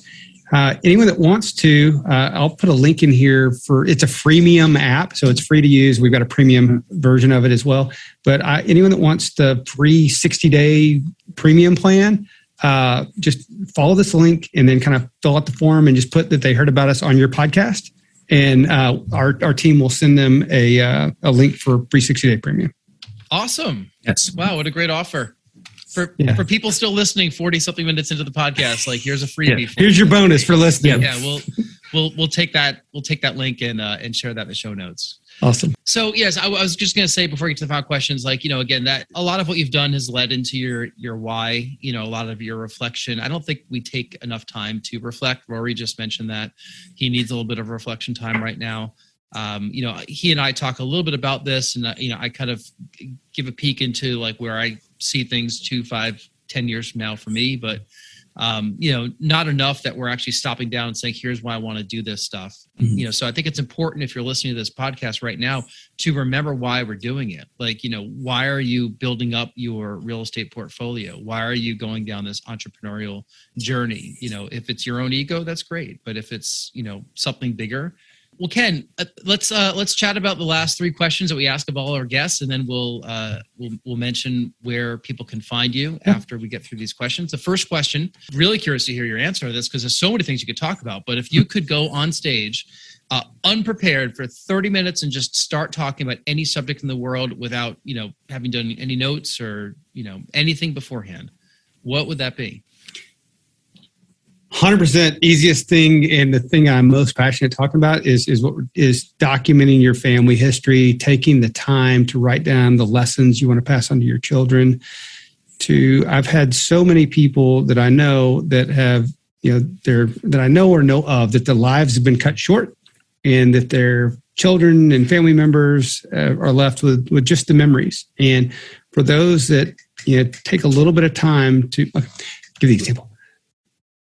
uh, anyone that wants to uh, i'll put a link in here for it's a freemium app so it's free to use. We've got a premium version of it as well. But uh, anyone that wants the free 60 day premium plan uh, just follow this link and then kind of fill out the form and just put that they heard about us on your podcast. And uh, our, our team will send them a, uh, a link for free 60 day premium. Awesome. Yes. Wow. What a great offer. For, yeah. for people still listening 40 something minutes into the podcast, like here's a freebie. Yeah. Here's your bonus for listening. Yeah. We'll, we'll, we'll take that. We'll take that link and, uh, and share that in the show notes. Awesome. So yes, I, I was just going to say before we get to the final questions, like you know, again, that a lot of what you've done has led into your your why. You know, a lot of your reflection. I don't think we take enough time to reflect. Rory just mentioned that he needs a little bit of reflection time right now. Um, you know, he and I talk a little bit about this, and uh, you know, I kind of give a peek into like where I see things two, five, ten years from now for me, but um, you know, not enough that we're actually stopping down and saying, here's why I want to do this stuff. Mm-hmm. You know, so I think it's important if you're listening to this podcast right now to remember why we're doing it. Like, you know, why are you building up your real estate portfolio? Why are you going down this entrepreneurial journey? You know, if it's your own ego, that's great. But if it's, you know, something bigger, well, Ken, uh, let's uh, let's chat about the last three questions that we ask of all our guests, and then we'll uh, we'll, we'll mention where people can find you after we get through these questions. The first question, really curious to hear your answer to this because there's so many things you could talk about. But if you could go on stage uh, unprepared for 30 minutes and just start talking about any subject in the world without you know having done any notes or you know anything beforehand, what would that be? 100% easiest thing and the thing i'm most passionate talking about is is what is documenting your family history taking the time to write down the lessons you want to pass on to your children. To i've had so many people that i know that have you know they're that i know or know of that their lives have been cut short and that their children and family members uh, are left with with just the memories. And for those that you know take a little bit of time to give the example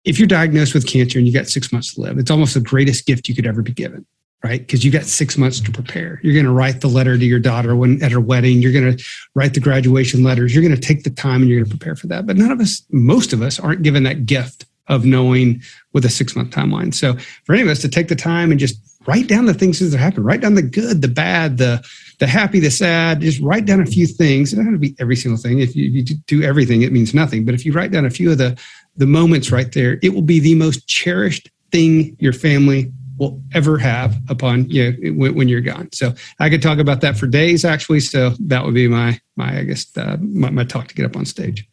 if you're diagnosed with cancer and you got six months to live, it's almost the greatest gift you could ever be given, right? Because you got six months to prepare. You're going to write the letter to your daughter when at her wedding. You're going to write the graduation letters. You're going to take the time and you're going to prepare for that. But none of us, most of us, aren't given that gift of knowing with a six month timeline. So for any of us to take the time and just write down the things that happen, write down the good, the bad, the the happy, the sad. Just write down a few things. It doesn't have to be every single thing. If you, if you do everything, it means nothing. But if you write down a few of the the moments right there, it will be the most cherished thing your family will ever have upon you know, when, when, you're gone. So I could talk about that for days, actually. So that would be my my I guess uh, my, my talk to get up on stage.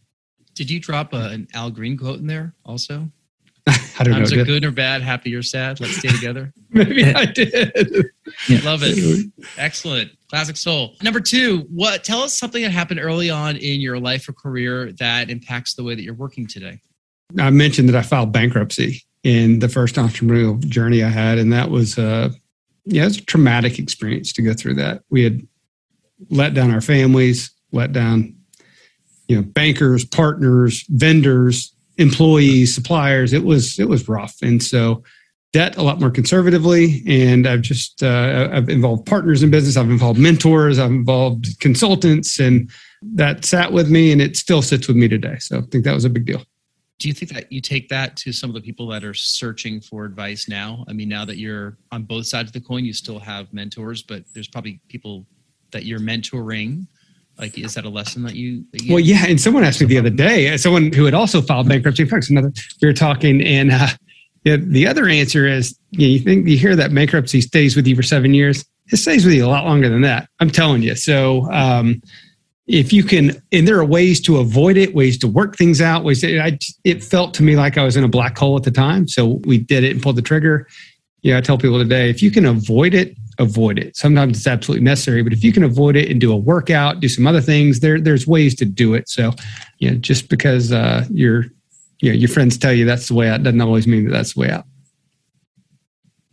Did you drop a, an Al Green quote in there also? I don't Times know. are good or bad, happy or sad. Let's stay together. Maybe I did. Yeah. Love it. Excellent. Classic soul. Number two, what tell us something that happened early on in your life or career that impacts the way that you're working today. I mentioned that I filed bankruptcy in the first entrepreneurial journey I had, and that was a yeah, it's a traumatic experience to go through that. We had let down our families, let down you know bankers, partners, vendors, employees, suppliers. It was it was rough, and so debt a lot more conservatively. And I've just uh, I've involved partners in business. I've involved mentors. I've involved consultants, and that sat with me, and it still sits with me today. So I think that was a big deal. Do you think that you take that to some of the people that are searching for advice now? I mean, now that you're on both sides of the coin, you still have mentors, but there's probably people that you're mentoring Like, is that a lesson that you? That you Well, yeah, and someone asked me the other day, uh, someone who had also filed bankruptcy. Fact, another we were talking, and uh, the, the other answer is you, know, you think you hear that bankruptcy stays with you for seven years. It stays with you a lot longer than that. I'm telling you. So, um, if you can, and there are ways to avoid it, ways to work things out. Ways I, it felt to me like I was in a black hole at the time. So we did it and pulled the trigger. Yeah, I tell people today, if you can avoid it, avoid it. Sometimes it's absolutely necessary, but if you can avoid it and do a workout, do some other things, there there's ways to do it. So, yeah, just because uh, your you know, your friends tell you that's the way out doesn't always mean that that's the way out.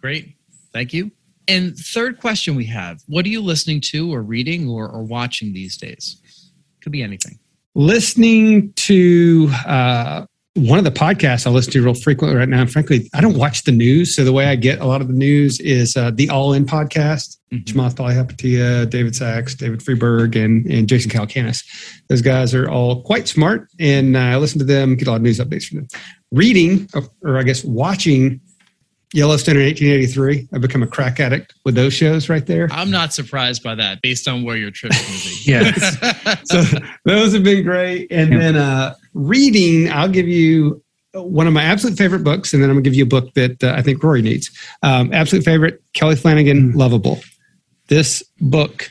Great, thank you. And third question we have: What are you listening to, or reading, or, or watching these days? Could be anything. Listening to uh, one of the podcasts I listen to real frequently right now. And frankly, I don't watch the news. So the way I get a lot of the news is uh, the All In podcast. Mm-hmm. Chamath Palihapitiya, David Sacks, David Friedberg, and, and Jason Calacanis. Those guys are all quite smart, and uh, I listen to them, get a lot of news updates from them. Reading, or I guess watching Yellowstone in 1883. I've become a crack addict with those shows right there. I'm not surprised by that, based on where your to be. yeah. so those have been great. And Yeah. then uh, reading, I'll give you one of my absolute favorite books, and then I'm going to give you a book that uh, I think Rory needs. Um, absolute favorite, Kelly Flanagan, Lovable. This book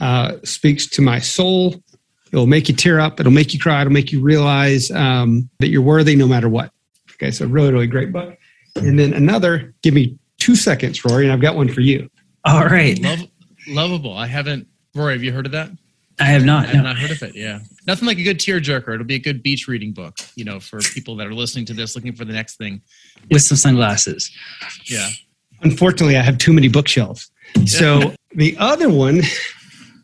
uh, speaks to my soul. It'll make you tear up. It'll make you cry. It'll make you realize um, that you're worthy no matter what. Okay, so really, really great book. And then another, give me two seconds, Rory, and I've got one for you. All right. Love, lovable. I haven't. Rory, have you heard of that? I have not. I have no. not heard of it. Yeah, nothing like a good tearjerker. It'll be a good beach reading book. You know, for people that are listening to this, looking for the next thing. With some sunglasses. Yeah. Unfortunately, I have too many bookshelves. So the other one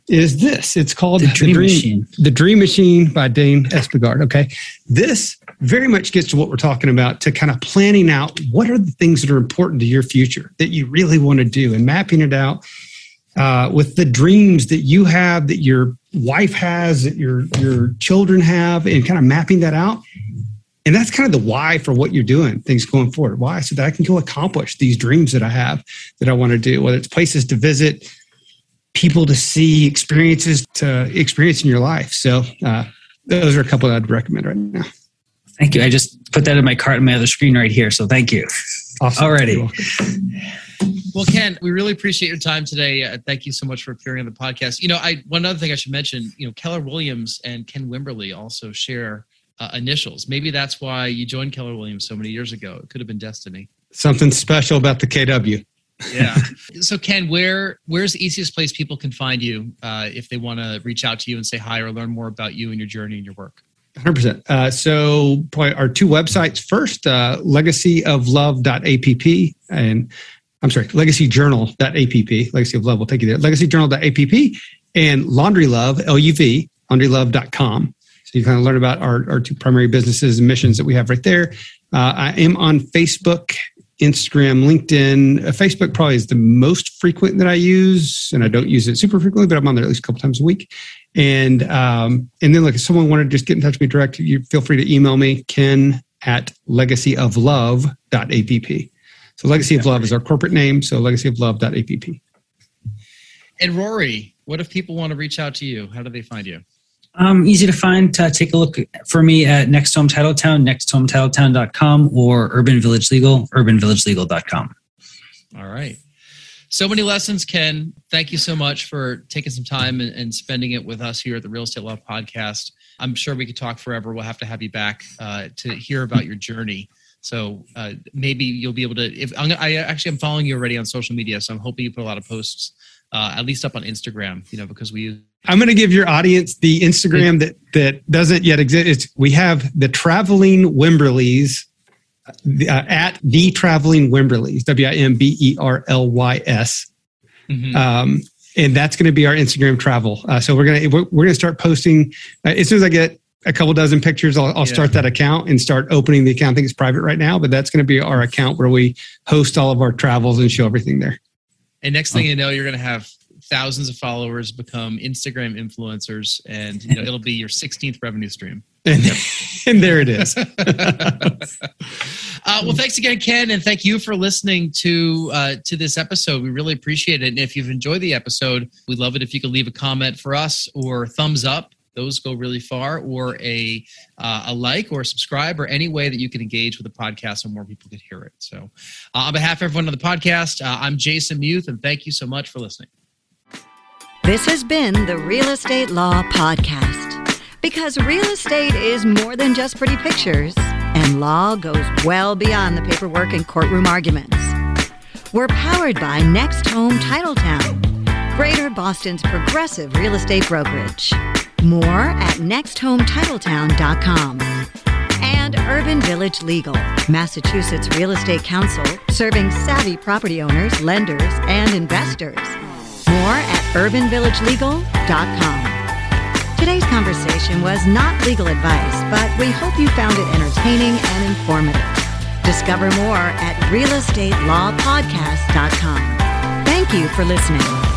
is this. It's called The Dream Machine. The Dream Machine by Dane Espegard. Okay. This very much gets to what we're talking about to kind of planning out what are the things that are important to your future that you really want to do and mapping it out uh, with the dreams that you have, that your wife has, that your your children have, and kind of mapping that out. And that's kind of the why for what you're doing, things going forward. Why? So that I can go accomplish these dreams that I have that I want to do, whether it's places to visit, people to see, experiences to experience in your life. So uh, those are a couple that I'd recommend right now. Thank you. I just put that in my cart on my other screen right here. So thank you. Awesome. Alrighty. Well, Ken, we really appreciate your time today. Uh, thank you so much for appearing on the podcast. You know, I one other thing I should mention. You know, Keller Williams and Ken Wimberly also share uh, initials. Maybe that's why you joined Keller Williams so many years ago. It could have been destiny. Something special about the KW. Yeah. so, Ken, where where's the easiest place people can find you uh, if they want to reach out to you and say hi or learn more about you and your journey and your work? 100%. Uh, so, our two websites first uh, legacyoflove.app and I'm sorry, legacyjournal.app. Legacy of Love will take you there. Legacyjournal.app and Laundry Luv, L U V, laundryluv.com. So, you kind of learn about our, our two primary businesses and missions that we have right there. Uh, I am on Facebook, Instagram, LinkedIn. Uh, Facebook probably is the most frequent that I use, and I don't use it super frequently, but I'm on there at least a couple times a week. And um, and then, like, if someone wanted to just get in touch with me direct, you feel free to email me, ken at legacyoflove.app. So, Legacy of Love is our corporate name. So, legacyoflove.app. And Rory, what if people want to reach out to you? How do they find you? Um, easy to find. Uh, take a look for me at Next Home Titletown, nexthometitletown.com or Urban Village Legal, urbanvillagelegal.com. All right. So many lessons, Ken. Thank you so much for taking some time and, and spending it with us here at the Real Estate Law Podcast. I'm sure we could talk forever. We'll have to have you back uh, to hear about your journey. So uh, maybe you'll be able to. If I'm, I actually am following you already on social media, so I'm hoping you put a lot of posts, uh, at least up on Instagram. You know, because we I'm going to give your audience the Instagram that that doesn't yet exist. It's, we have the traveling Wimberlys uh, at the traveling Wimberlys, W I M B E R L Y S. Mhm. Um, and that's going to be our Instagram travel. Uh, so we're going to we're, we're going to start posting uh, as soon as I get a couple dozen pictures. I'll, I'll Yeah. start that account and start opening the account. I think it's private right now, but that's going to be our account where we host all of our travels and show everything there. And next thing you know, you're going to have thousands of followers, become Instagram influencers, and you know it'll be your 16th revenue stream. And, and there it is. Uh, well, thanks again, Ken, and thank you for listening to uh, to this episode. We really appreciate it. And if you've enjoyed the episode, we'd love it if you could leave a comment for us or thumbs up. Those go really far, or a uh, a like or subscribe, or any way that you can engage with the podcast so more people could hear it. So, uh, on behalf of everyone on the podcast, uh, I'm Jason Muth, and thank you so much for listening. This has been the Real Estate Law Podcast. Because real estate is more than just pretty pictures, and law goes well beyond the paperwork and courtroom arguments. We're powered by Next Home Titletown, Greater Boston's progressive real estate brokerage. More at nexthometitletown.com. And Urban Village Legal, Massachusetts Real Estate Counsel, serving savvy property owners, lenders, and investors. More at urbanvillagelegal.com. Today's conversation was not legal advice, but we hope you found it entertaining and informative. Discover more at realestatelawpodcast.com. Thank you for listening.